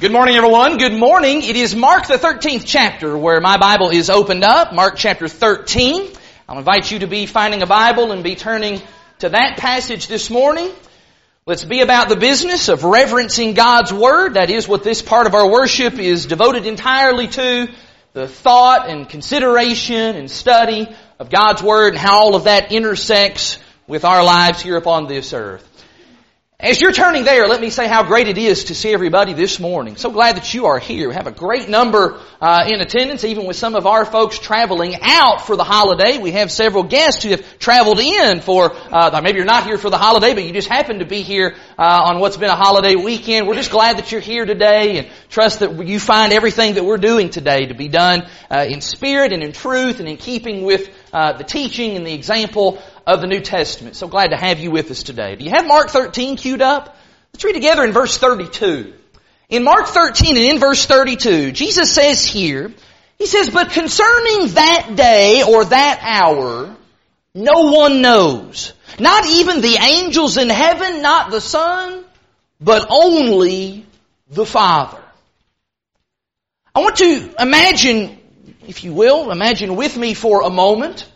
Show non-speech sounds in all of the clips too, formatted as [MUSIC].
Good morning, everyone. Good morning. It is Mark the 13th chapter where my Bible is opened up. Mark chapter 13. I'll invite you to be finding a Bible and be turning to that passage this morning. Let's be about the business of reverencing God's Word. That is what this part of our worship is devoted entirely to. The thought and consideration and study of God's Word and how all of that intersects with our lives here upon this earth. As you're turning there, let me say how great it is to see everybody this morning. So glad that you are here. We have a great number uh, in attendance, even with some of our folks traveling out for the holiday. We have several guests who have traveled in for, uh, maybe you're not here for the holiday, but you just happen to be here uh, on what's been a holiday weekend. We're just glad that you're here today and trust that you find everything that we're doing today to be done uh, in spirit and in truth and in keeping with uh, the teaching and the example of the New Testament. So glad to have you with us today. Do you have Mark 13 queued up? Let's read together in verse 32. In Mark 13 and in verse 32, Jesus says here, He says, But concerning that day or that hour, no one knows. Not even the angels in heaven, not the Son, but only the Father. I want to imagine, if you will, imagine with me for a moment,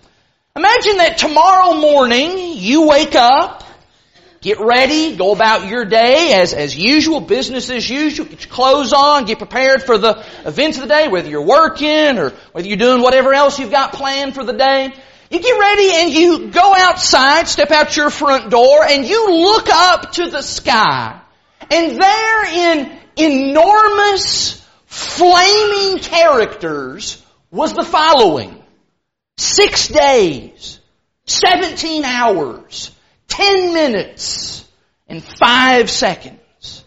Imagine that tomorrow morning you wake up, get ready, go about your day as, as usual, business as usual, get your clothes on, get prepared for the events of the day, whether you're working or whether you're doing whatever else you've got planned for the day. You get ready and you go outside, step out your front door, and you look up to the sky. And there in enormous, flaming characters was the following. Six days, 17 hours, 10 minutes, and 5 seconds.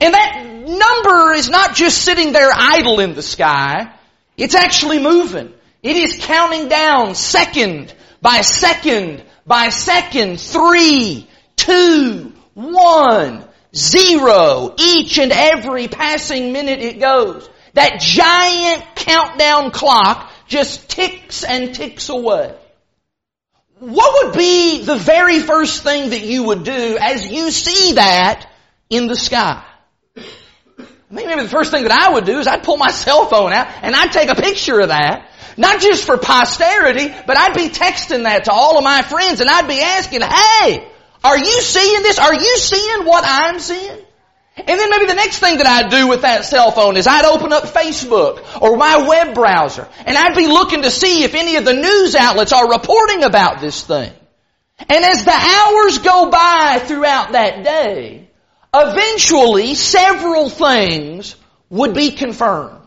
And that number is not just sitting there idle in the sky, it's actually moving. It is counting down second by second by second, three, two, one, zero. Each and every passing minute it goes. That giant countdown clock just ticks and ticks away. What would be the very first thing that you would do as you see that in the sky? Maybe the first thing that I would do is I'd pull my cell phone out and I'd take a picture of that. Not just for posterity, but I'd be texting that to all of my friends and I'd be asking, hey, are you seeing this? Are you seeing what I'm seeing? And then maybe the next thing that I'd do with that cell phone is I'd open up Facebook or my web browser and I'd be looking to see if any of the news outlets are reporting about this thing. And as the hours go by throughout that day, eventually several things would be confirmed.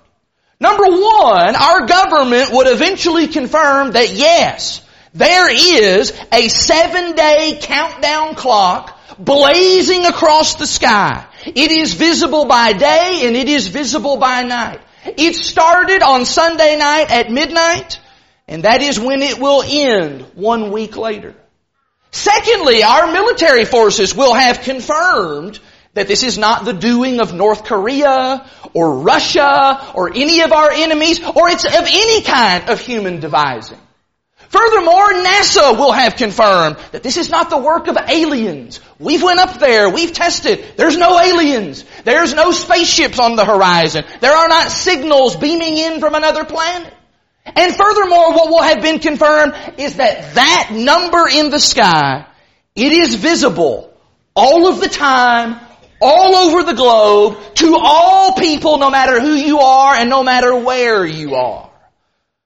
Number one, our government would eventually confirm that yes, there is a seven day countdown clock blazing across the sky. It is visible by day and it is visible by night. It started on Sunday night at midnight and that is when it will end one week later. Secondly, our military forces will have confirmed that this is not the doing of North Korea or Russia or any of our enemies or it's of any kind of human devising. Furthermore, NASA will have confirmed that this is not the work of aliens. We've went up there, we've tested. There's no aliens. There's no spaceships on the horizon. There are not signals beaming in from another planet. And furthermore, what will have been confirmed is that that number in the sky, it is visible all of the time, all over the globe, to all people, no matter who you are and no matter where you are.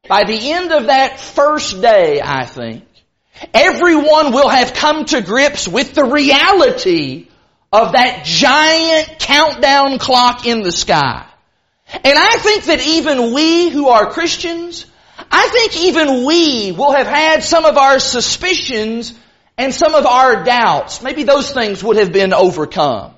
By the end of that first day, I think, everyone will have come to grips with the reality of that giant countdown clock in the sky. And I think that even we who are Christians, I think even we will have had some of our suspicions and some of our doubts. Maybe those things would have been overcome.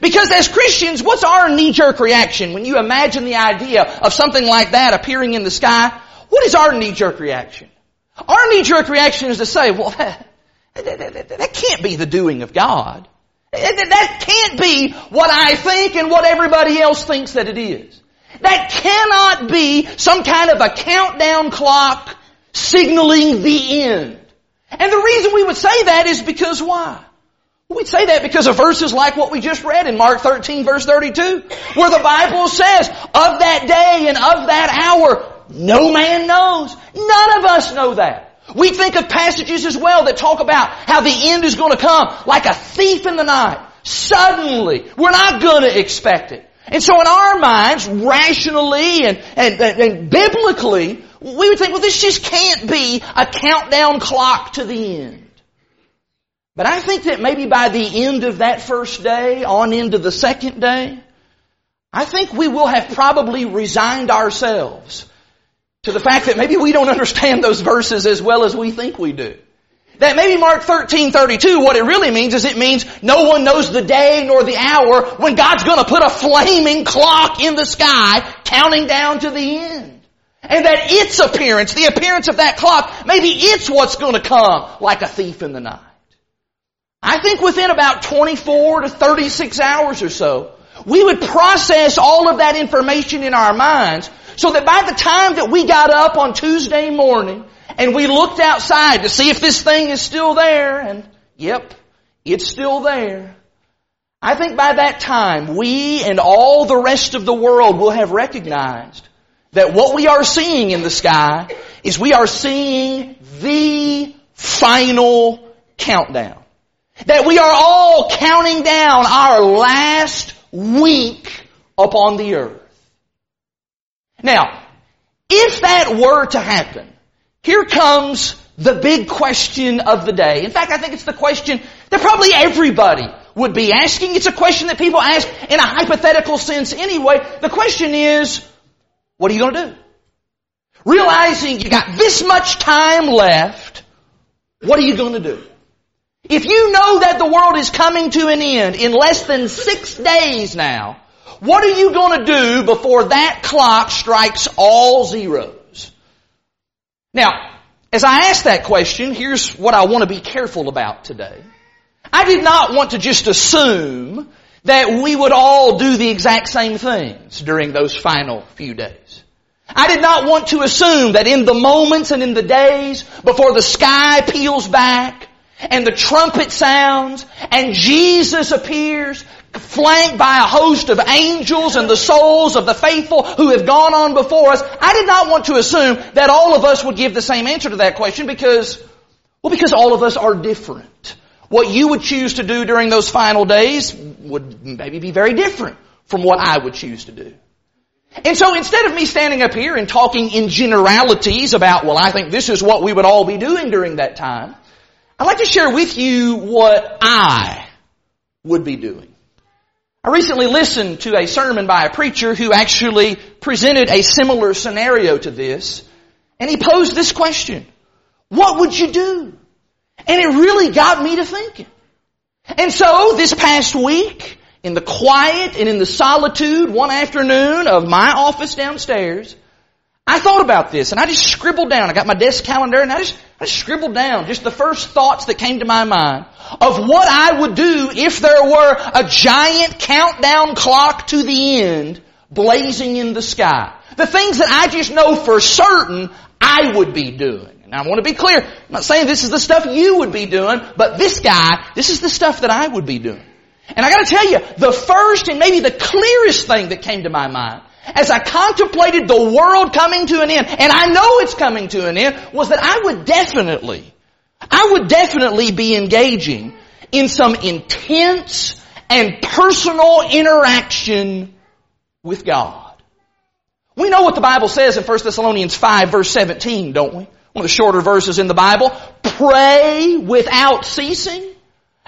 Because as Christians, what's our knee-jerk reaction when you imagine the idea of something like that appearing in the sky? What is our knee-jerk reaction? Our knee-jerk reaction is to say, well, [LAUGHS] that, that, that, that can't be the doing of God. That can't be what I think and what everybody else thinks that it is. That cannot be some kind of a countdown clock signaling the end. And the reason we would say that is because why? We'd say that because of verses like what we just read in Mark 13 verse 32, where the Bible says, of that day and of that hour, no man knows. None of us know that. We think of passages as well that talk about how the end is going to come like a thief in the night. Suddenly. We're not going to expect it. And so in our minds, rationally and, and, and, biblically, we would think, well, this just can't be a countdown clock to the end. But I think that maybe by the end of that first day, on into the second day, I think we will have probably resigned ourselves to the fact that maybe we don't understand those verses as well as we think we do. That maybe Mark 13, 32, what it really means is it means no one knows the day nor the hour when God's gonna put a flaming clock in the sky counting down to the end. And that its appearance, the appearance of that clock, maybe it's what's gonna come like a thief in the night. I think within about 24 to 36 hours or so, we would process all of that information in our minds so that by the time that we got up on Tuesday morning and we looked outside to see if this thing is still there and yep, it's still there. I think by that time we and all the rest of the world will have recognized that what we are seeing in the sky is we are seeing the final countdown. That we are all counting down our last week upon the earth. Now, if that were to happen, here comes the big question of the day. In fact, I think it's the question that probably everybody would be asking. It's a question that people ask in a hypothetical sense anyway. The question is, what are you going to do? Realizing you got this much time left, what are you going to do? If you know that the world is coming to an end in less than six days now, what are you going to do before that clock strikes all zeros? Now, as I ask that question, here's what I want to be careful about today. I did not want to just assume that we would all do the exact same things during those final few days. I did not want to assume that in the moments and in the days before the sky peels back and the trumpet sounds and Jesus appears flanked by a host of angels and the souls of the faithful who have gone on before us, I did not want to assume that all of us would give the same answer to that question because, well, because all of us are different. What you would choose to do during those final days would maybe be very different from what I would choose to do. And so instead of me standing up here and talking in generalities about, well, I think this is what we would all be doing during that time, I'd like to share with you what I would be doing. I recently listened to a sermon by a preacher who actually presented a similar scenario to this, and he posed this question. What would you do? And it really got me to thinking. And so this past week, in the quiet and in the solitude one afternoon of my office downstairs, I thought about this and I just scribbled down. I got my desk calendar and I just, I scribbled down just the first thoughts that came to my mind of what I would do if there were a giant countdown clock to the end blazing in the sky. The things that I just know for certain I would be doing. And I want to be clear, I'm not saying this is the stuff you would be doing, but this guy, this is the stuff that I would be doing. And I gotta tell you, the first and maybe the clearest thing that came to my mind as I contemplated the world coming to an end, and I know it's coming to an end, was that I would definitely, I would definitely be engaging in some intense and personal interaction with God. We know what the Bible says in 1 Thessalonians 5 verse 17, don't we? One of the shorter verses in the Bible. Pray without ceasing.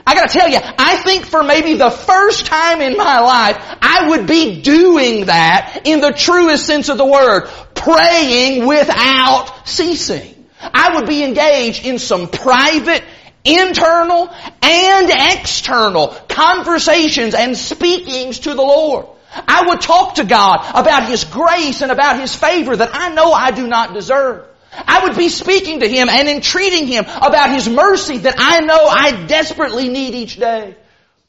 I gotta tell you, I think for maybe the first time in my life, I would be doing that in the truest sense of the word. Praying without ceasing. I would be engaged in some private, internal, and external conversations and speakings to the Lord. I would talk to God about His grace and about His favor that I know I do not deserve. I would be speaking to Him and entreating Him about His mercy that I know I desperately need each day.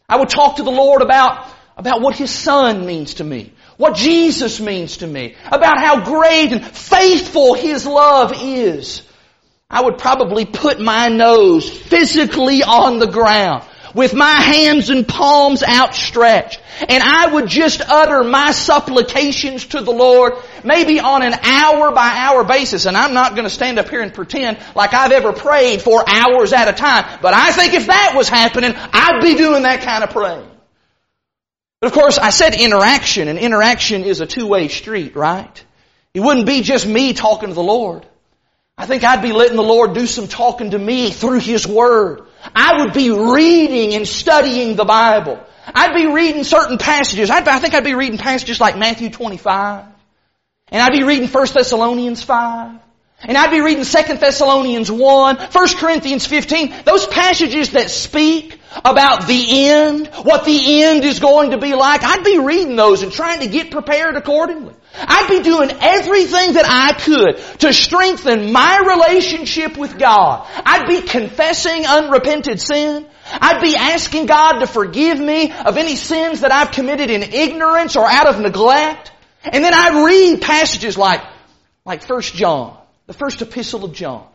I would talk to the Lord about, about what His Son means to me, what Jesus means to me, about how great and faithful His love is. I would probably put my nose physically on the ground with my hands and palms outstretched. And I would just utter my supplications to the Lord, maybe on an hour by hour basis. And I'm not going to stand up here and pretend like I've ever prayed for hours at a time. But I think if that was happening, I'd be doing that kind of praying. But of course, I said interaction, and interaction is a two-way street, right? It wouldn't be just me talking to the Lord. I think I'd be letting the Lord do some talking to me through His Word. I would be reading and studying the Bible. I'd be reading certain passages. I'd, I think I'd be reading passages like Matthew 25. And I'd be reading 1 Thessalonians 5. And I'd be reading 2 Thessalonians 1, 1 Corinthians 15, those passages that speak about the end, what the end is going to be like. I'd be reading those and trying to get prepared accordingly. I'd be doing everything that I could to strengthen my relationship with God. I'd be confessing unrepented sin. I'd be asking God to forgive me of any sins that I've committed in ignorance or out of neglect. And then I'd read passages like, like 1 John, the first epistle of John,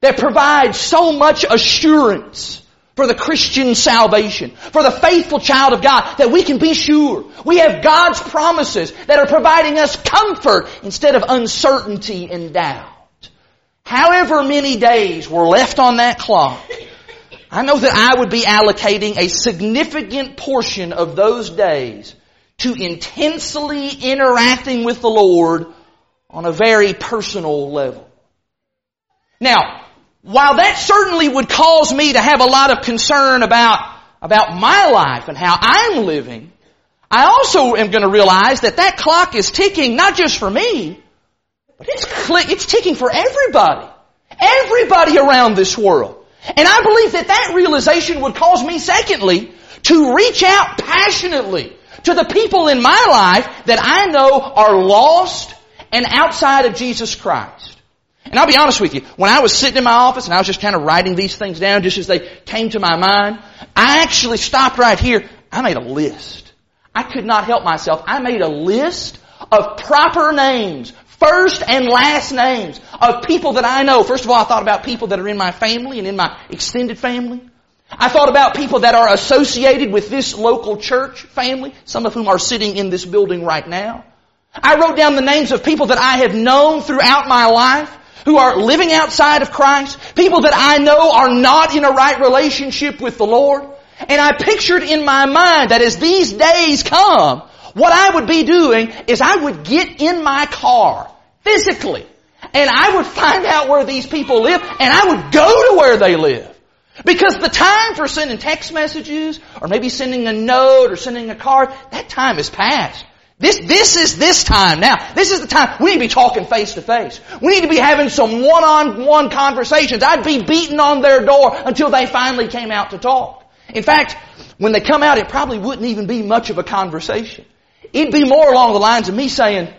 that provides so much assurance for the Christian salvation, for the faithful child of God, that we can be sure. We have God's promises that are providing us comfort instead of uncertainty and doubt. However many days were left on that clock, I know that I would be allocating a significant portion of those days to intensely interacting with the Lord on a very personal level. Now, while that certainly would cause me to have a lot of concern about, about my life and how I'm living, I also am going to realize that that clock is ticking not just for me, but it's, it's ticking for everybody. Everybody around this world. And I believe that that realization would cause me, secondly, to reach out passionately to the people in my life that I know are lost and outside of Jesus Christ. And I'll be honest with you, when I was sitting in my office and I was just kind of writing these things down just as they came to my mind, I actually stopped right here. I made a list. I could not help myself. I made a list of proper names, first and last names of people that I know. First of all, I thought about people that are in my family and in my extended family. I thought about people that are associated with this local church family, some of whom are sitting in this building right now. I wrote down the names of people that I have known throughout my life who are living outside of Christ, people that I know are not in a right relationship with the Lord. And I pictured in my mind that as these days come, what I would be doing is I would get in my car, physically, and I would find out where these people live, and I would go to where they live. Because the time for sending text messages, or maybe sending a note, or sending a card, that time is past. This, this is this time now. This is the time we need to be talking face to face. We need to be having some one-on-one conversations. I'd be beating on their door until they finally came out to talk. In fact, when they come out, it probably wouldn't even be much of a conversation. It'd be more along the lines of me saying,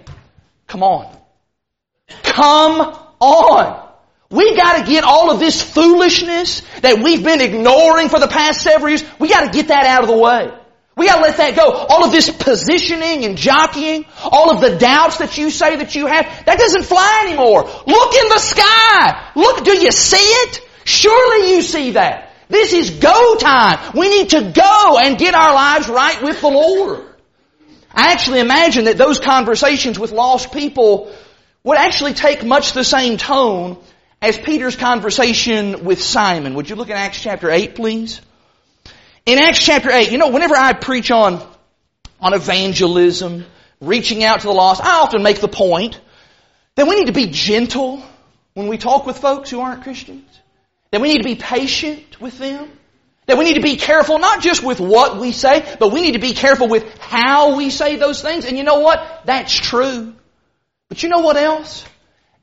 come on. Come on. We gotta get all of this foolishness that we've been ignoring for the past several years, we gotta get that out of the way. We gotta let that go. All of this positioning and jockeying, all of the doubts that you say that you have, that doesn't fly anymore. Look in the sky. Look, do you see it? Surely you see that. This is go time. We need to go and get our lives right with the Lord. I actually imagine that those conversations with lost people would actually take much the same tone as Peter's conversation with Simon. Would you look at Acts chapter 8, please? In Acts chapter 8, you know, whenever I preach on, on evangelism, reaching out to the lost, I often make the point that we need to be gentle when we talk with folks who aren't Christians. That we need to be patient with them. That we need to be careful not just with what we say, but we need to be careful with how we say those things. And you know what? That's true. But you know what else?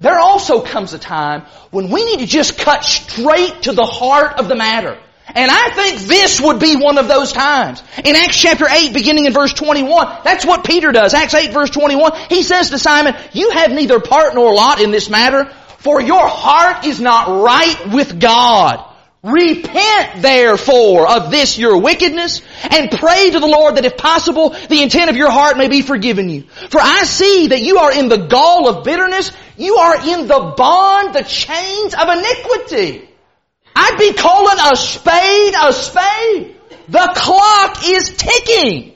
There also comes a time when we need to just cut straight to the heart of the matter. And I think this would be one of those times. In Acts chapter 8, beginning in verse 21, that's what Peter does. Acts 8 verse 21, he says to Simon, You have neither part nor lot in this matter, for your heart is not right with God. Repent therefore of this your wickedness and pray to the Lord that if possible the intent of your heart may be forgiven you. For I see that you are in the gall of bitterness, you are in the bond, the chains of iniquity. I'd be calling a spade a spade. The clock is ticking.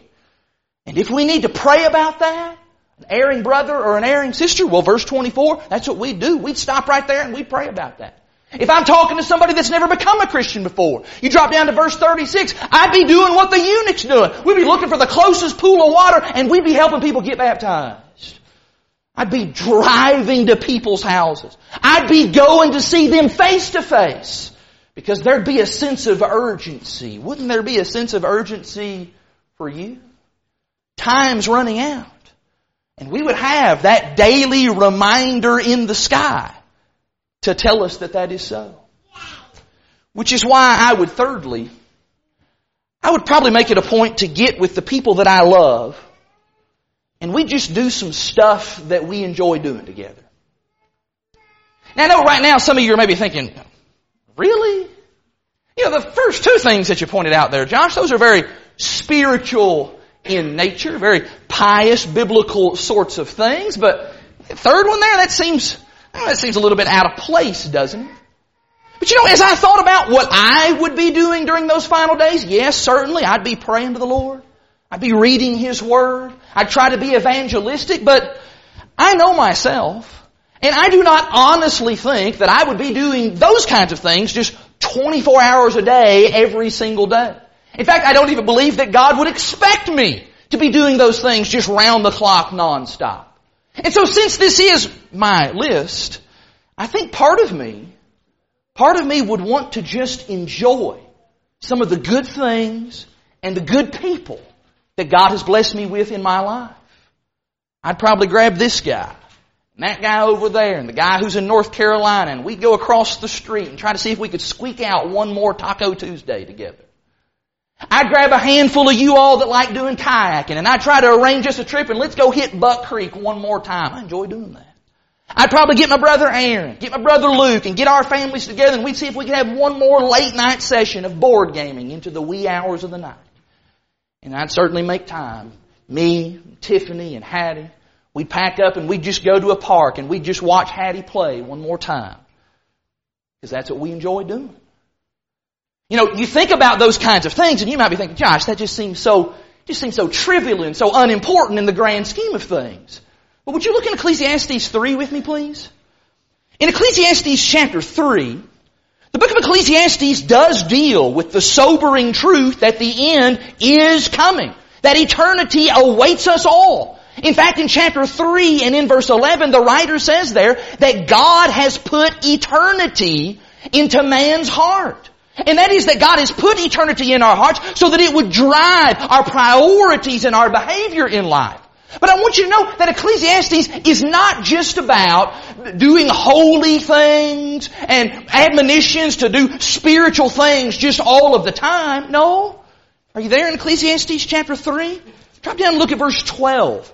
And if we need to pray about that, an erring brother or an erring sister, well, verse 24, that's what we do. We'd stop right there and we pray about that. If I'm talking to somebody that's never become a Christian before, you drop down to verse 36, I'd be doing what the eunuch's doing. We'd be looking for the closest pool of water and we'd be helping people get baptized. I'd be driving to people's houses. I'd be going to see them face to face. Because there'd be a sense of urgency. Wouldn't there be a sense of urgency for you? Time's running out. And we would have that daily reminder in the sky to tell us that that is so. Which is why I would thirdly, I would probably make it a point to get with the people that I love and we just do some stuff that we enjoy doing together. Now I know right now some of you are maybe thinking, really? You know, the first two things that you pointed out there, Josh, those are very spiritual in nature, very pious, biblical sorts of things, but the third one there, that seems, that seems a little bit out of place, doesn't it? But you know, as I thought about what I would be doing during those final days, yes, certainly, I'd be praying to the Lord. I'd be reading His Word. I'd try to be evangelistic, but I know myself, and I do not honestly think that I would be doing those kinds of things just 24 hours a day every single day. In fact, I don't even believe that God would expect me to be doing those things just round the clock nonstop. And so since this is my list, I think part of me, part of me would want to just enjoy some of the good things and the good people that God has blessed me with in my life. I'd probably grab this guy and that guy over there and the guy who's in North Carolina and we'd go across the street and try to see if we could squeak out one more Taco Tuesday together. I'd grab a handful of you all that like doing kayaking and I'd try to arrange us a trip and let's go hit Buck Creek one more time. I enjoy doing that. I'd probably get my brother Aaron, get my brother Luke, and get our families together and we'd see if we could have one more late night session of board gaming into the wee hours of the night. And I'd certainly make time. Me, Tiffany, and Hattie. We'd pack up and we'd just go to a park and we'd just watch Hattie play one more time. Because that's what we enjoy doing. You know, you think about those kinds of things and you might be thinking, Josh, that just seems so, just seems so trivial and so unimportant in the grand scheme of things. But would you look in Ecclesiastes 3 with me, please? In Ecclesiastes chapter 3, the book of Ecclesiastes does deal with the sobering truth that the end is coming. That eternity awaits us all. In fact, in chapter 3 and in verse 11, the writer says there that God has put eternity into man's heart. And that is that God has put eternity in our hearts so that it would drive our priorities and our behavior in life. But I want you to know that Ecclesiastes is not just about doing holy things and admonitions to do spiritual things just all of the time. No. Are you there in Ecclesiastes chapter 3? Drop down and look at verse 12.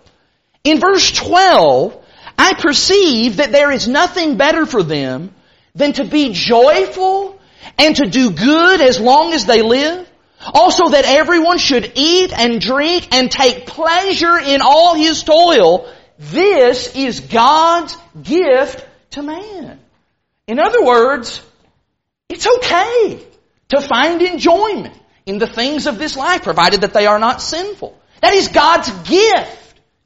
In verse 12, I perceive that there is nothing better for them than to be joyful and to do good as long as they live also that everyone should eat and drink and take pleasure in all his toil. This is God's gift to man. In other words, it's okay to find enjoyment in the things of this life, provided that they are not sinful. That is God's gift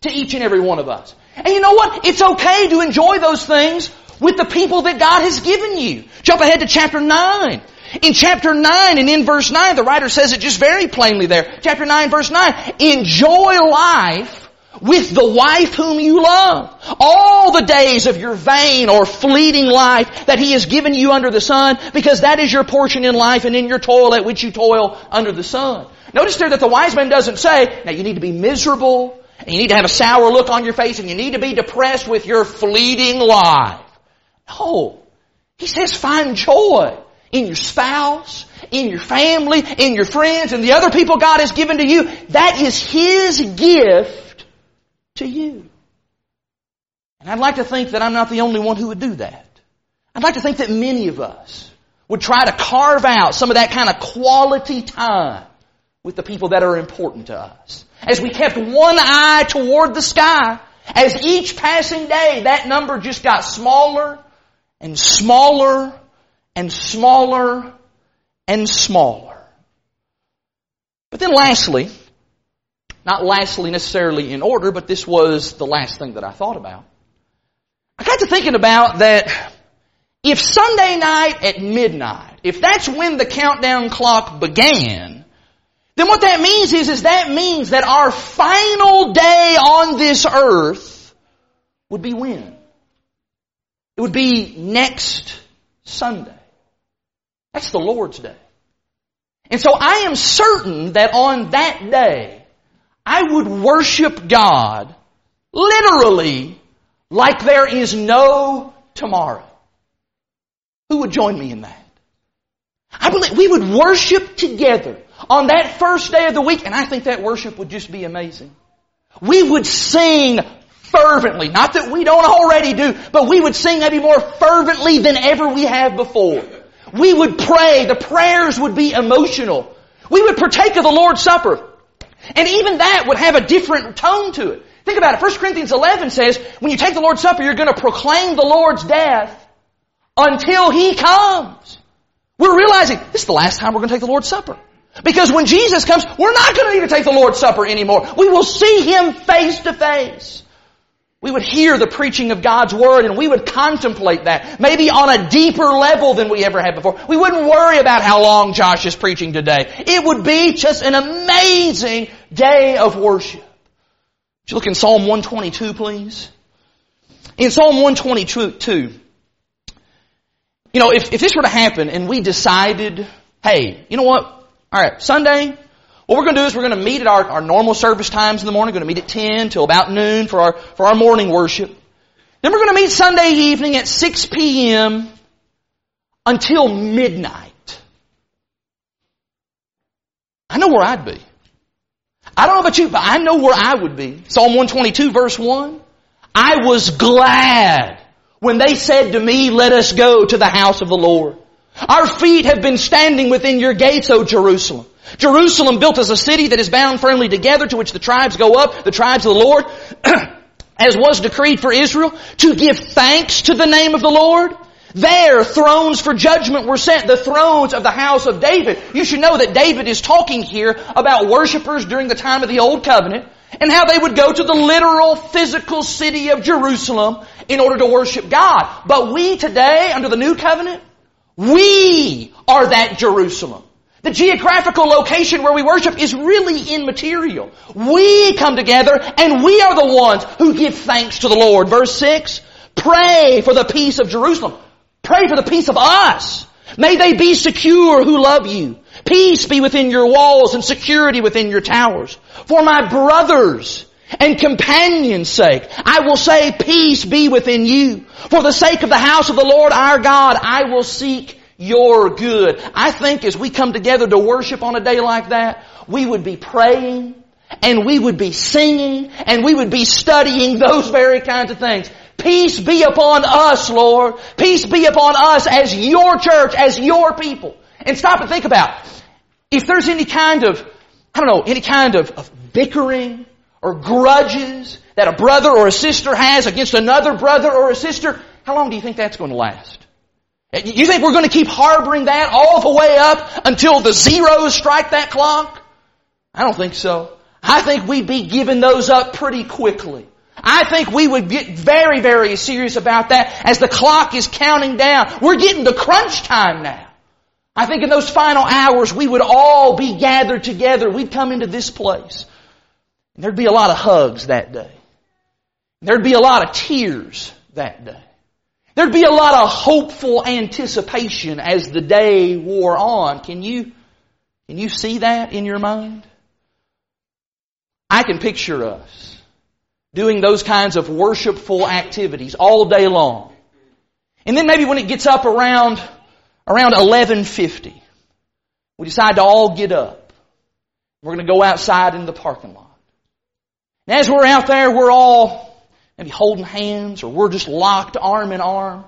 to each and every one of us. And you know what? It's okay to enjoy those things with the people that God has given you. Jump ahead to chapter 9. In chapter 9 and in verse 9, the writer says it just very plainly there. Chapter 9 verse 9, enjoy life with the wife whom you love. All the days of your vain or fleeting life that He has given you under the sun, because that is your portion in life and in your toil at which you toil under the sun. Notice there that the wise man doesn't say, now you need to be miserable, and you need to have a sour look on your face, and you need to be depressed with your fleeting life. No. He says find joy in your spouse, in your family, in your friends, and the other people God has given to you. That is His gift to you. And I'd like to think that I'm not the only one who would do that. I'd like to think that many of us would try to carve out some of that kind of quality time with the people that are important to us. As we kept one eye toward the sky, as each passing day that number just got smaller and smaller and smaller and smaller. But then lastly, not lastly necessarily in order, but this was the last thing that I thought about. I got to thinking about that if Sunday night at midnight, if that's when the countdown clock began, then what that means is, is that means that our final day on this earth would be when? It would be next Sunday. That's the Lord's day. And so I am certain that on that day, I would worship God literally like there is no tomorrow. Who would join me in that? I believe we would worship together on that first day of the week, and I think that worship would just be amazing. We would sing fervently, not that we don't already do, but we would sing maybe more fervently than ever we have before. We would pray, the prayers would be emotional. We would partake of the Lord's Supper. And even that would have a different tone to it. Think about it. 1 Corinthians 11 says, when you take the Lord's Supper, you're going to proclaim the Lord's death until He comes. We're realizing this is the last time we're going to take the Lord's Supper. Because when Jesus comes, we're not going to need to take the Lord's Supper anymore. We will see Him face to face. We would hear the preaching of God's Word and we would contemplate that, maybe on a deeper level than we ever had before. We wouldn't worry about how long Josh is preaching today. It would be just an amazing day of worship. Would you look in Psalm 122, please? In Psalm 122, you know, if, if this were to happen and we decided, hey, you know what? Alright, Sunday, what we're going to do is we're going to meet at our, our normal service times in the morning. We're going to meet at 10 till about noon for our, for our morning worship. Then we're going to meet Sunday evening at 6 p.m. until midnight. I know where I'd be. I don't know about you, but I know where I would be. Psalm 122 verse 1. I was glad when they said to me, let us go to the house of the Lord. Our feet have been standing within your gates, O Jerusalem. Jerusalem built as a city that is bound firmly together to which the tribes go up, the tribes of the Lord, [CLEARS THROAT] as was decreed for Israel, to give thanks to the name of the Lord. There, thrones for judgment were set, the thrones of the house of David. You should know that David is talking here about worshipers during the time of the Old Covenant and how they would go to the literal physical city of Jerusalem in order to worship God. But we today, under the New Covenant, we are that Jerusalem. The geographical location where we worship is really immaterial. We come together and we are the ones who give thanks to the Lord. Verse 6, pray for the peace of Jerusalem. Pray for the peace of us. May they be secure who love you. Peace be within your walls and security within your towers. For my brothers and companions' sake, I will say peace be within you. For the sake of the house of the Lord our God, I will seek your good. I think as we come together to worship on a day like that, we would be praying and we would be singing and we would be studying those very kinds of things. Peace be upon us, Lord. Peace be upon us as your church, as your people. And stop and think about, if there's any kind of, I don't know, any kind of, of bickering or grudges that a brother or a sister has against another brother or a sister, how long do you think that's going to last? You think we're going to keep harboring that all the way up until the zeros strike that clock? I don't think so. I think we'd be giving those up pretty quickly. I think we would get very, very serious about that as the clock is counting down. We're getting to crunch time now. I think in those final hours we would all be gathered together. We'd come into this place. And there'd be a lot of hugs that day. There'd be a lot of tears that day. There'd be a lot of hopeful anticipation as the day wore on. Can you, can you see that in your mind? I can picture us doing those kinds of worshipful activities all day long. And then maybe when it gets up around, around 1150, we decide to all get up. We're going to go outside in the parking lot. And as we're out there, we're all maybe holding hands or we're just locked arm in arm.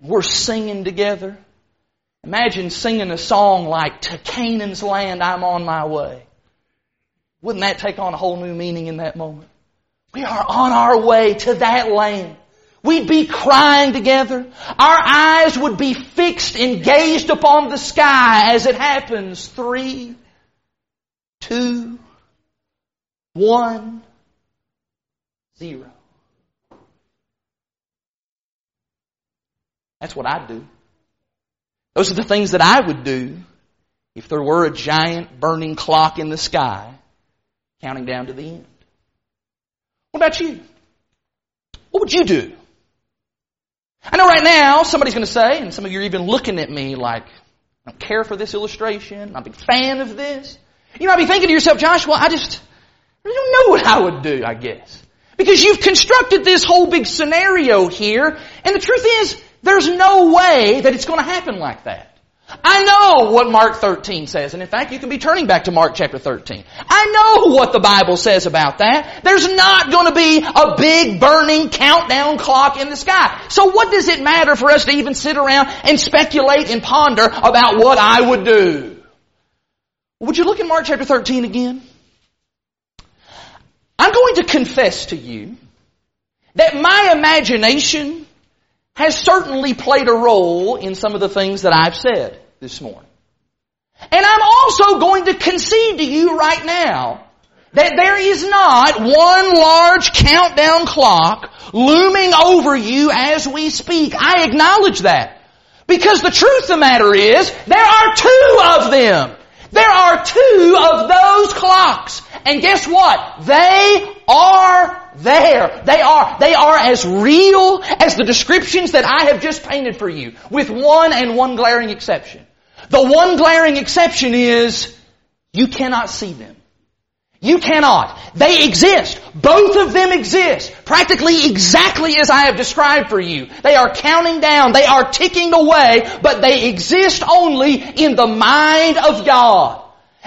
We're singing together. Imagine singing a song like, To Canaan's land I'm on my way. Wouldn't that take on a whole new meaning in that moment? We are on our way to that land. We'd be crying together. Our eyes would be fixed and gazed upon the sky as it happens. Three, two, one, zero. That's what I'd do. Those are the things that I would do if there were a giant burning clock in the sky counting down to the end. What about you? What would you do? I know right now somebody's going to say, and some of you are even looking at me like, I don't care for this illustration. I'm a big fan of this. You might be thinking to yourself, Joshua, I just, I don't know what I would do, I guess. Because you've constructed this whole big scenario here, and the truth is, there's no way that it's going to happen like that. I know what Mark 13 says, and in fact, you can be turning back to Mark chapter 13. I know what the Bible says about that. There's not going to be a big burning countdown clock in the sky. So what does it matter for us to even sit around and speculate and ponder about what I would do? Would you look in Mark chapter 13 again? I'm going to confess to you that my imagination has certainly played a role in some of the things that I've said this morning. And I'm also going to concede to you right now that there is not one large countdown clock looming over you as we speak. I acknowledge that. Because the truth of the matter is, there are two of them. There are two of those clocks. And guess what? They are there. They are, they are as real as the descriptions that I have just painted for you, with one and one glaring exception. The one glaring exception is, you cannot see them. You cannot. They exist. Both of them exist. Practically exactly as I have described for you. They are counting down. They are ticking away, but they exist only in the mind of God.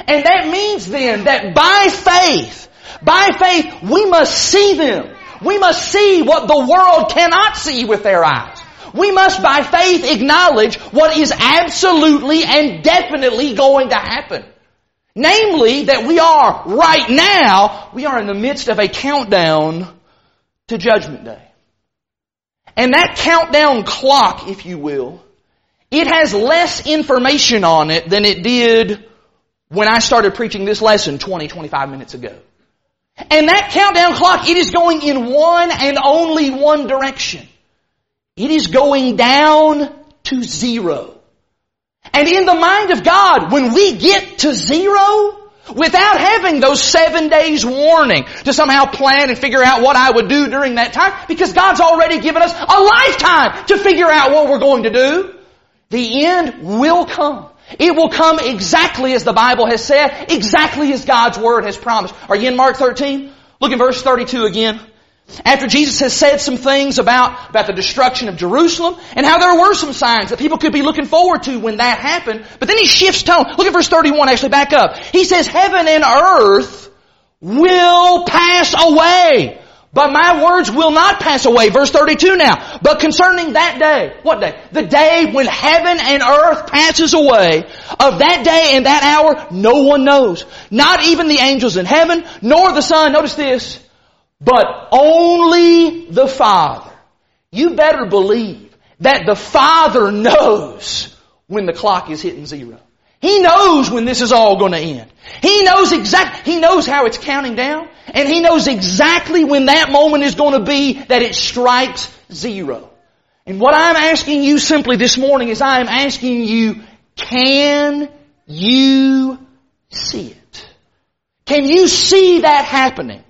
And that means then that by faith, by faith, we must see them. We must see what the world cannot see with their eyes. We must by faith acknowledge what is absolutely and definitely going to happen. Namely, that we are right now, we are in the midst of a countdown to Judgment Day. And that countdown clock, if you will, it has less information on it than it did when I started preaching this lesson 20, 25 minutes ago. And that countdown clock, it is going in one and only one direction. It is going down to zero. And in the mind of God, when we get to zero, without having those seven days warning to somehow plan and figure out what I would do during that time, because God's already given us a lifetime to figure out what we're going to do, the end will come. It will come exactly as the Bible has said, exactly as God's Word has promised. Are you in Mark 13? Look in verse 32 again. After Jesus has said some things about, about the destruction of Jerusalem and how there were some signs that people could be looking forward to when that happened, but then he shifts tone. Look at verse 31, actually back up. He says, heaven and earth will pass away, but my words will not pass away. Verse 32 now. But concerning that day, what day? The day when heaven and earth passes away, of that day and that hour, no one knows. Not even the angels in heaven, nor the Son. Notice this. But only the Father. You better believe that the Father knows when the clock is hitting zero. He knows when this is all going to end. He knows exact, he knows how it's counting down, and he knows exactly when that moment is going to be that it strikes zero. And what I'm asking you simply this morning is I am asking you, can you see it? Can you see that happening?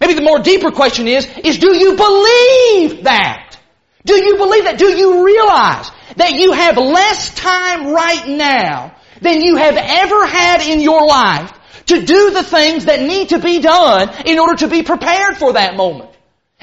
Maybe the more deeper question is, is do you believe that? Do you believe that? Do you realize that you have less time right now than you have ever had in your life to do the things that need to be done in order to be prepared for that moment.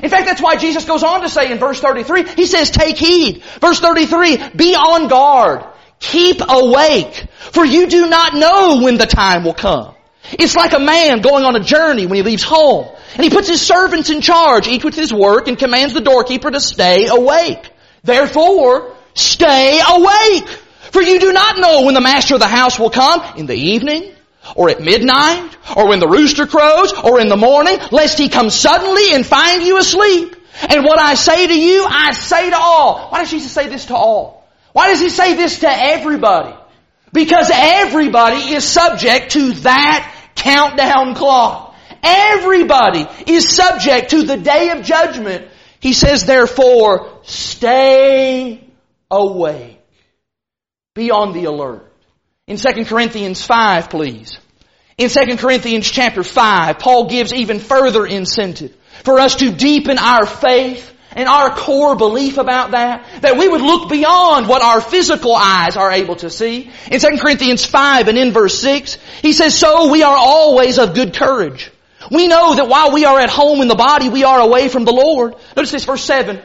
In fact, that's why Jesus goes on to say in verse 33, He says, take heed. Verse 33, be on guard. Keep awake. For you do not know when the time will come. It's like a man going on a journey when he leaves home. And he puts his servants in charge, each with his work, and commands the doorkeeper to stay awake. Therefore, stay awake. For you do not know when the master of the house will come, in the evening, or at midnight, or when the rooster crows, or in the morning, lest he come suddenly and find you asleep. And what I say to you, I say to all. Why does Jesus say this to all? Why does he say this to everybody? Because everybody is subject to that countdown clock. Everybody is subject to the day of judgment. He says, therefore, stay awake. Be on the alert. In 2 Corinthians 5, please. In 2 Corinthians chapter 5, Paul gives even further incentive for us to deepen our faith and our core belief about that, that we would look beyond what our physical eyes are able to see. In 2 Corinthians 5 and in verse 6, he says, So we are always of good courage. We know that while we are at home in the body, we are away from the Lord. Notice this verse 7.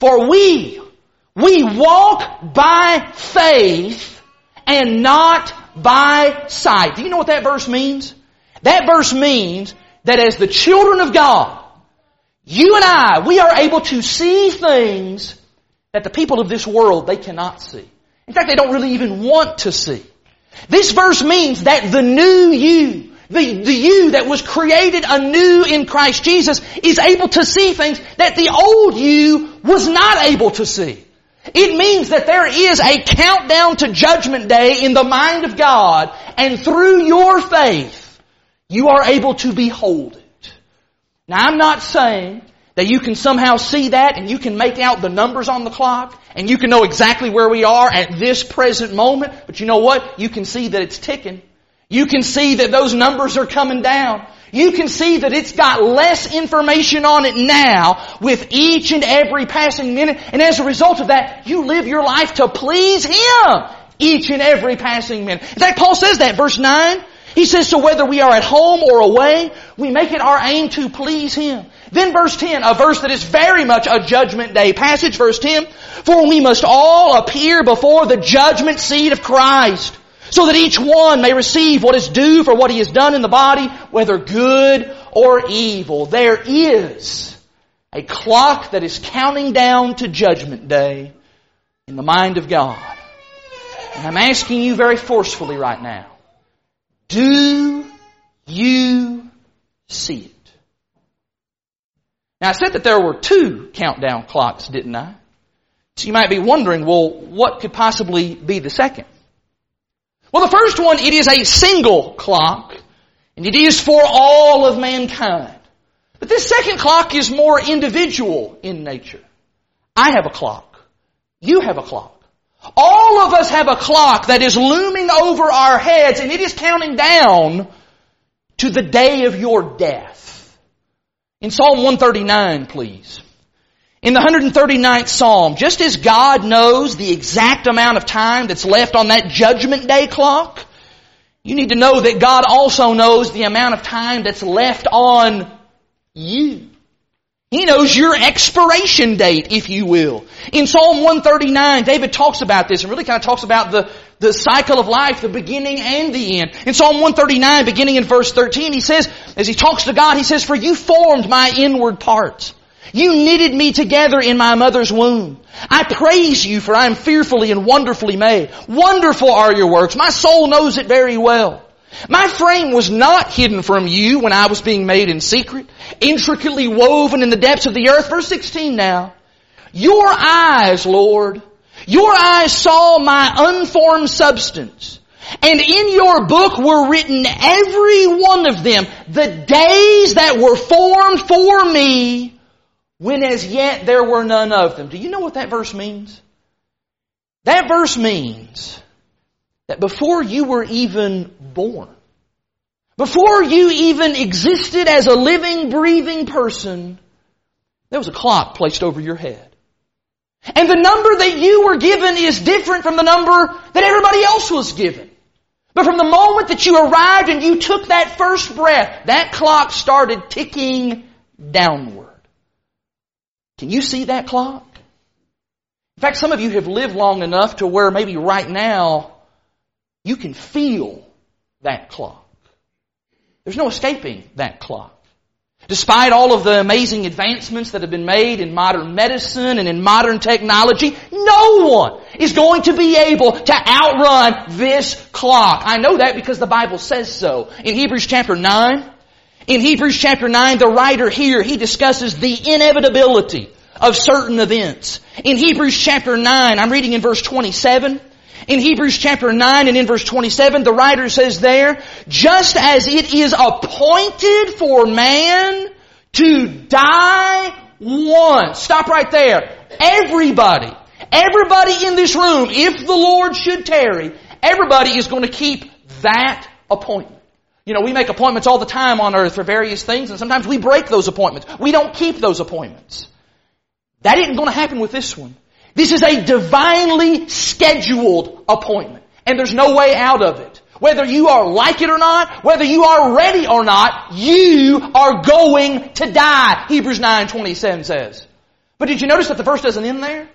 For we, we walk by faith and not by sight. Do you know what that verse means? That verse means that as the children of God, you and I, we are able to see things that the people of this world, they cannot see. In fact, they don't really even want to see. This verse means that the new you, the, the you that was created anew in Christ Jesus is able to see things that the old you was not able to see. It means that there is a countdown to judgment day in the mind of God and through your faith, you are able to behold it. Now I'm not saying that you can somehow see that and you can make out the numbers on the clock and you can know exactly where we are at this present moment, but you know what? You can see that it's ticking. You can see that those numbers are coming down. You can see that it's got less information on it now with each and every passing minute. And as a result of that, you live your life to please Him each and every passing minute. In fact, Paul says that, verse 9. He says, so whether we are at home or away, we make it our aim to please Him. Then verse 10, a verse that is very much a judgment day passage, verse 10, for we must all appear before the judgment seat of Christ so that each one may receive what is due for what he has done in the body, whether good or evil. There is a clock that is counting down to judgment day in the mind of God. And I'm asking you very forcefully right now, do you see it? Now I said that there were two countdown clocks, didn't I? So you might be wondering, well, what could possibly be the second? Well, the first one, it is a single clock, and it is for all of mankind. But this second clock is more individual in nature. I have a clock. You have a clock. All of us have a clock that is looming over our heads, and it is counting down to the day of your death. In Psalm 139, please. In the 139th Psalm, just as God knows the exact amount of time that's left on that judgment day clock, you need to know that God also knows the amount of time that's left on you. He knows your expiration date, if you will. In Psalm 139, David talks about this and really kind of talks about the, the cycle of life, the beginning and the end. In Psalm 139, beginning in verse 13, he says, as he talks to God, he says, For you formed my inward parts. You knitted me together in my mother's womb. I praise you for I am fearfully and wonderfully made. Wonderful are your works. My soul knows it very well. My frame was not hidden from you when I was being made in secret, intricately woven in the depths of the earth. Verse 16 now. Your eyes, Lord, your eyes saw my unformed substance. And in your book were written every one of them, the days that were formed for me when as yet there were none of them. Do you know what that verse means? That verse means that before you were even born, before you even existed as a living, breathing person, there was a clock placed over your head. And the number that you were given is different from the number that everybody else was given. But from the moment that you arrived and you took that first breath, that clock started ticking downward. Can you see that clock? In fact, some of you have lived long enough to where maybe right now you can feel that clock. There's no escaping that clock. Despite all of the amazing advancements that have been made in modern medicine and in modern technology, no one is going to be able to outrun this clock. I know that because the Bible says so. In Hebrews chapter 9, in Hebrews chapter 9, the writer here, he discusses the inevitability of certain events. In Hebrews chapter 9, I'm reading in verse 27, In Hebrews chapter 9 and in verse 27, the writer says there, just as it is appointed for man to die once. Stop right there. Everybody, everybody in this room, if the Lord should tarry, everybody is going to keep that appointment. You know, we make appointments all the time on earth for various things, and sometimes we break those appointments. We don't keep those appointments. That isn't going to happen with this one. This is a divinely scheduled appointment. And there's no way out of it. Whether you are like it or not, whether you are ready or not, you are going to die, Hebrews 9:27 says. But did you notice that the verse doesn't end there?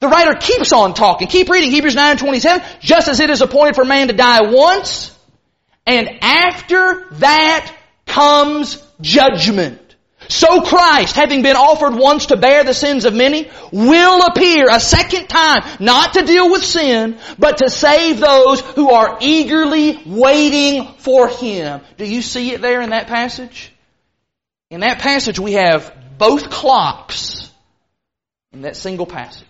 The writer keeps on talking. Keep reading Hebrews 9:27, just as it is appointed for man to die once, and after that comes judgment. So Christ, having been offered once to bear the sins of many, will appear a second time, not to deal with sin, but to save those who are eagerly waiting for Him. Do you see it there in that passage? In that passage we have both clocks in that single passage.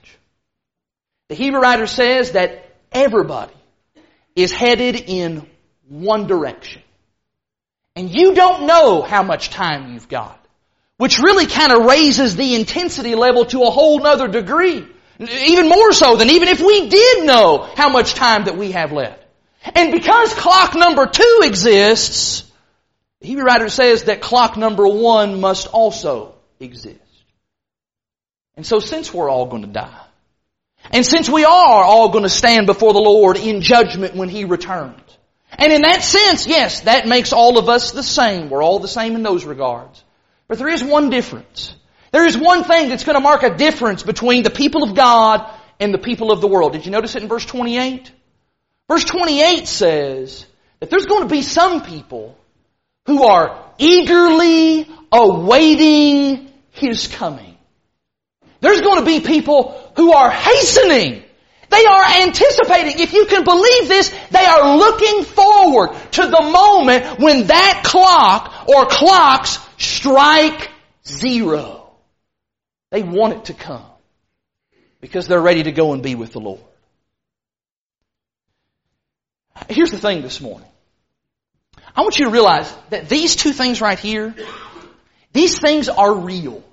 The Hebrew writer says that everybody is headed in one direction. And you don't know how much time you've got which really kind of raises the intensity level to a whole nother degree. Even more so than even if we did know how much time that we have left. And because clock number two exists, the Hebrew writer says that clock number one must also exist. And so since we're all going to die, and since we are all going to stand before the Lord in judgment when He returns, and in that sense, yes, that makes all of us the same. We're all the same in those regards. But there is one difference. There is one thing that's going to mark a difference between the people of God and the people of the world. Did you notice it in verse 28? Verse 28 says that there's going to be some people who are eagerly awaiting His coming. There's going to be people who are hastening. They are anticipating. If you can believe this, they are looking forward to the moment when that clock or clocks strike zero. They want it to come because they're ready to go and be with the Lord. Here's the thing this morning. I want you to realize that these two things right here, these things are real.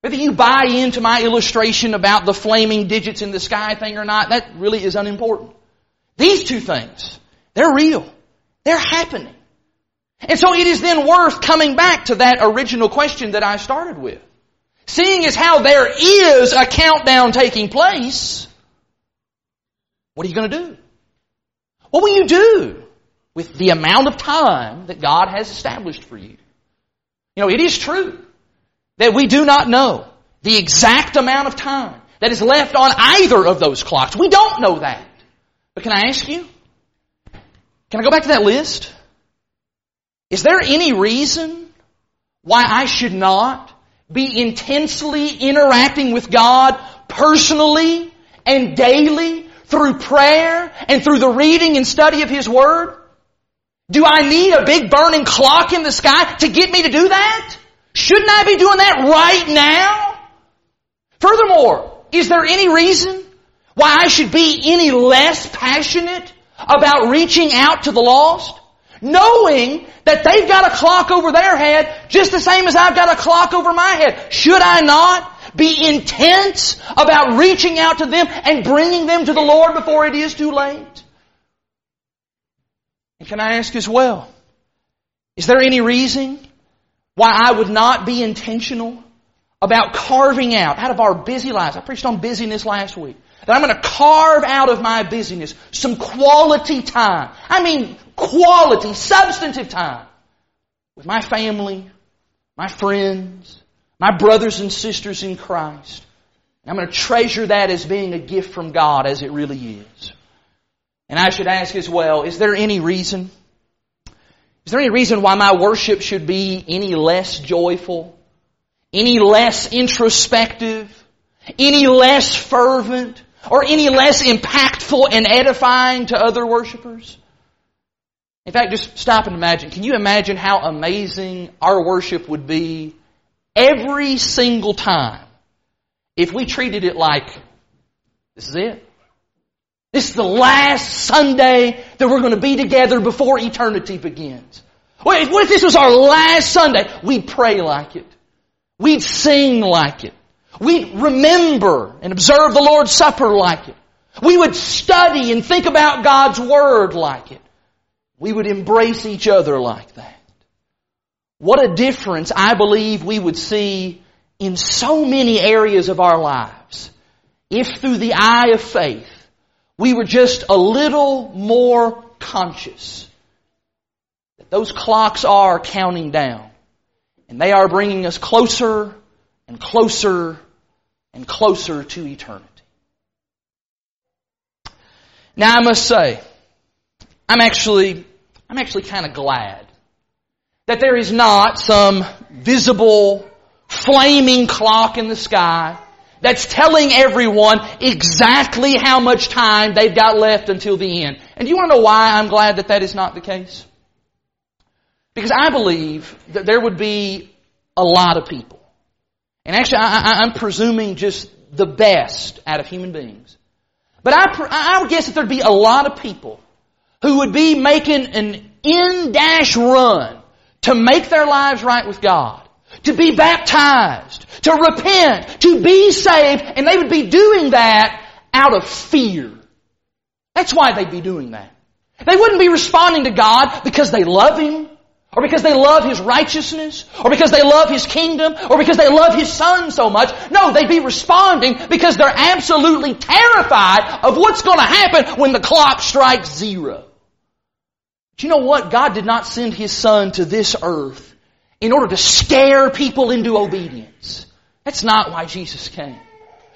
Whether you buy into my illustration about the flaming digits in the sky thing or not, that really is unimportant. These two things, they're real. They're happening. And so it is then worth coming back to that original question that I started with. Seeing as how there is a countdown taking place, what are you going to do? What will you do with the amount of time that God has established for you? You know, it is true that we do not know the exact amount of time that is left on either of those clocks. We don't know that. But can I ask you? Can I go back to that list? Is there any reason why I should not be intensely interacting with God personally and daily through prayer and through the reading and study of His Word? Do I need a big burning clock in the sky to get me to do that? Shouldn't I be doing that right now? Furthermore, is there any reason why I should be any less passionate about reaching out to the lost? knowing that they've got a clock over their head just the same as I've got a clock over my head. Should I not be intense about reaching out to them and bringing them to the Lord before it is too late? And can I ask as well, is there any reason why I would not be intentional about carving out, out of our busy lives? I preached on busyness last week. That I'm going to carve out of my busyness some quality time. I mean, quality, substantive time with my family, my friends, my brothers and sisters in Christ. I'm going to treasure that as being a gift from God as it really is. And I should ask as well, is there any reason? Is there any reason why my worship should be any less joyful? Any less introspective? Any less fervent? Or any less impactful and edifying to other worshipers? In fact, just stop and imagine. Can you imagine how amazing our worship would be every single time if we treated it like this is it? This is the last Sunday that we're going to be together before eternity begins. What if this was our last Sunday? We'd pray like it. We'd sing like it. We'd remember and observe the Lord's Supper like it. We would study and think about God's Word like it. We would embrace each other like that. What a difference I believe we would see in so many areas of our lives if through the eye of faith we were just a little more conscious that those clocks are counting down and they are bringing us closer and closer and closer to eternity. Now I must say, I'm actually, I'm actually kind of glad that there is not some visible, flaming clock in the sky that's telling everyone exactly how much time they've got left until the end. And you want to know why I'm glad that that is not the case? Because I believe that there would be a lot of people, and actually I, am presuming just the best out of human beings, but I, I would guess that there'd be a lot of people who would be making an in-dash run to make their lives right with God to be baptized, to repent, to be saved, and they would be doing that out of fear. That's why they'd be doing that. They wouldn't be responding to God because they love Him, or because they love His righteousness, or because they love His kingdom, or because they love His Son so much. No, they'd be responding because they're absolutely terrified of what's going to happen when the clock strikes zero. But you know what? God did not send His Son to this earth in order to scare people into obedience. That's not why Jesus came.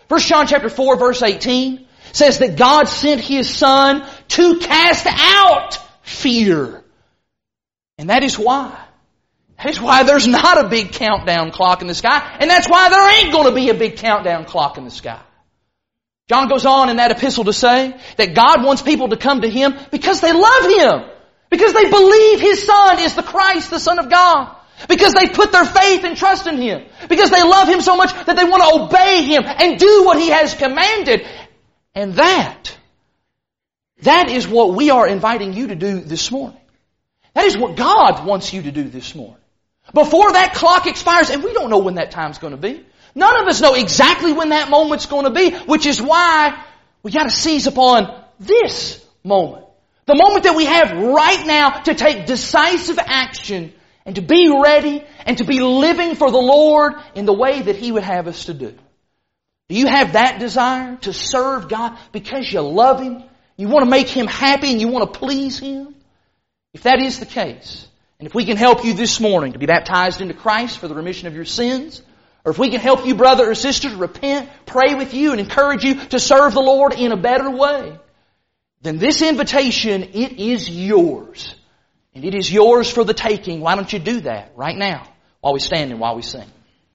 First John chapter 4 verse 18 says that God sent His Son to cast out fear. And that is why. That is why there's not a big countdown clock in the sky, and that's why there ain't gonna be a big countdown clock in the sky. John goes on in that epistle to say that God wants people to come to Him because they love Him. Because they believe His Son is the Christ, the Son of God. Because they put their faith and trust in Him. Because they love Him so much that they want to obey Him and do what He has commanded. And that, that is what we are inviting you to do this morning. That is what God wants you to do this morning. Before that clock expires, and we don't know when that time's going to be. None of us know exactly when that moment's going to be, which is why we got to seize upon this moment. The moment that we have right now to take decisive action and to be ready and to be living for the Lord in the way that He would have us to do. Do you have that desire to serve God because you love Him? You want to make Him happy and you want to please Him? If that is the case, and if we can help you this morning to be baptized into Christ for the remission of your sins, or if we can help you, brother or sister, to repent, pray with you, and encourage you to serve the Lord in a better way, then this invitation, it is yours. And it is yours for the taking. Why don't you do that right now while we stand and while we sing?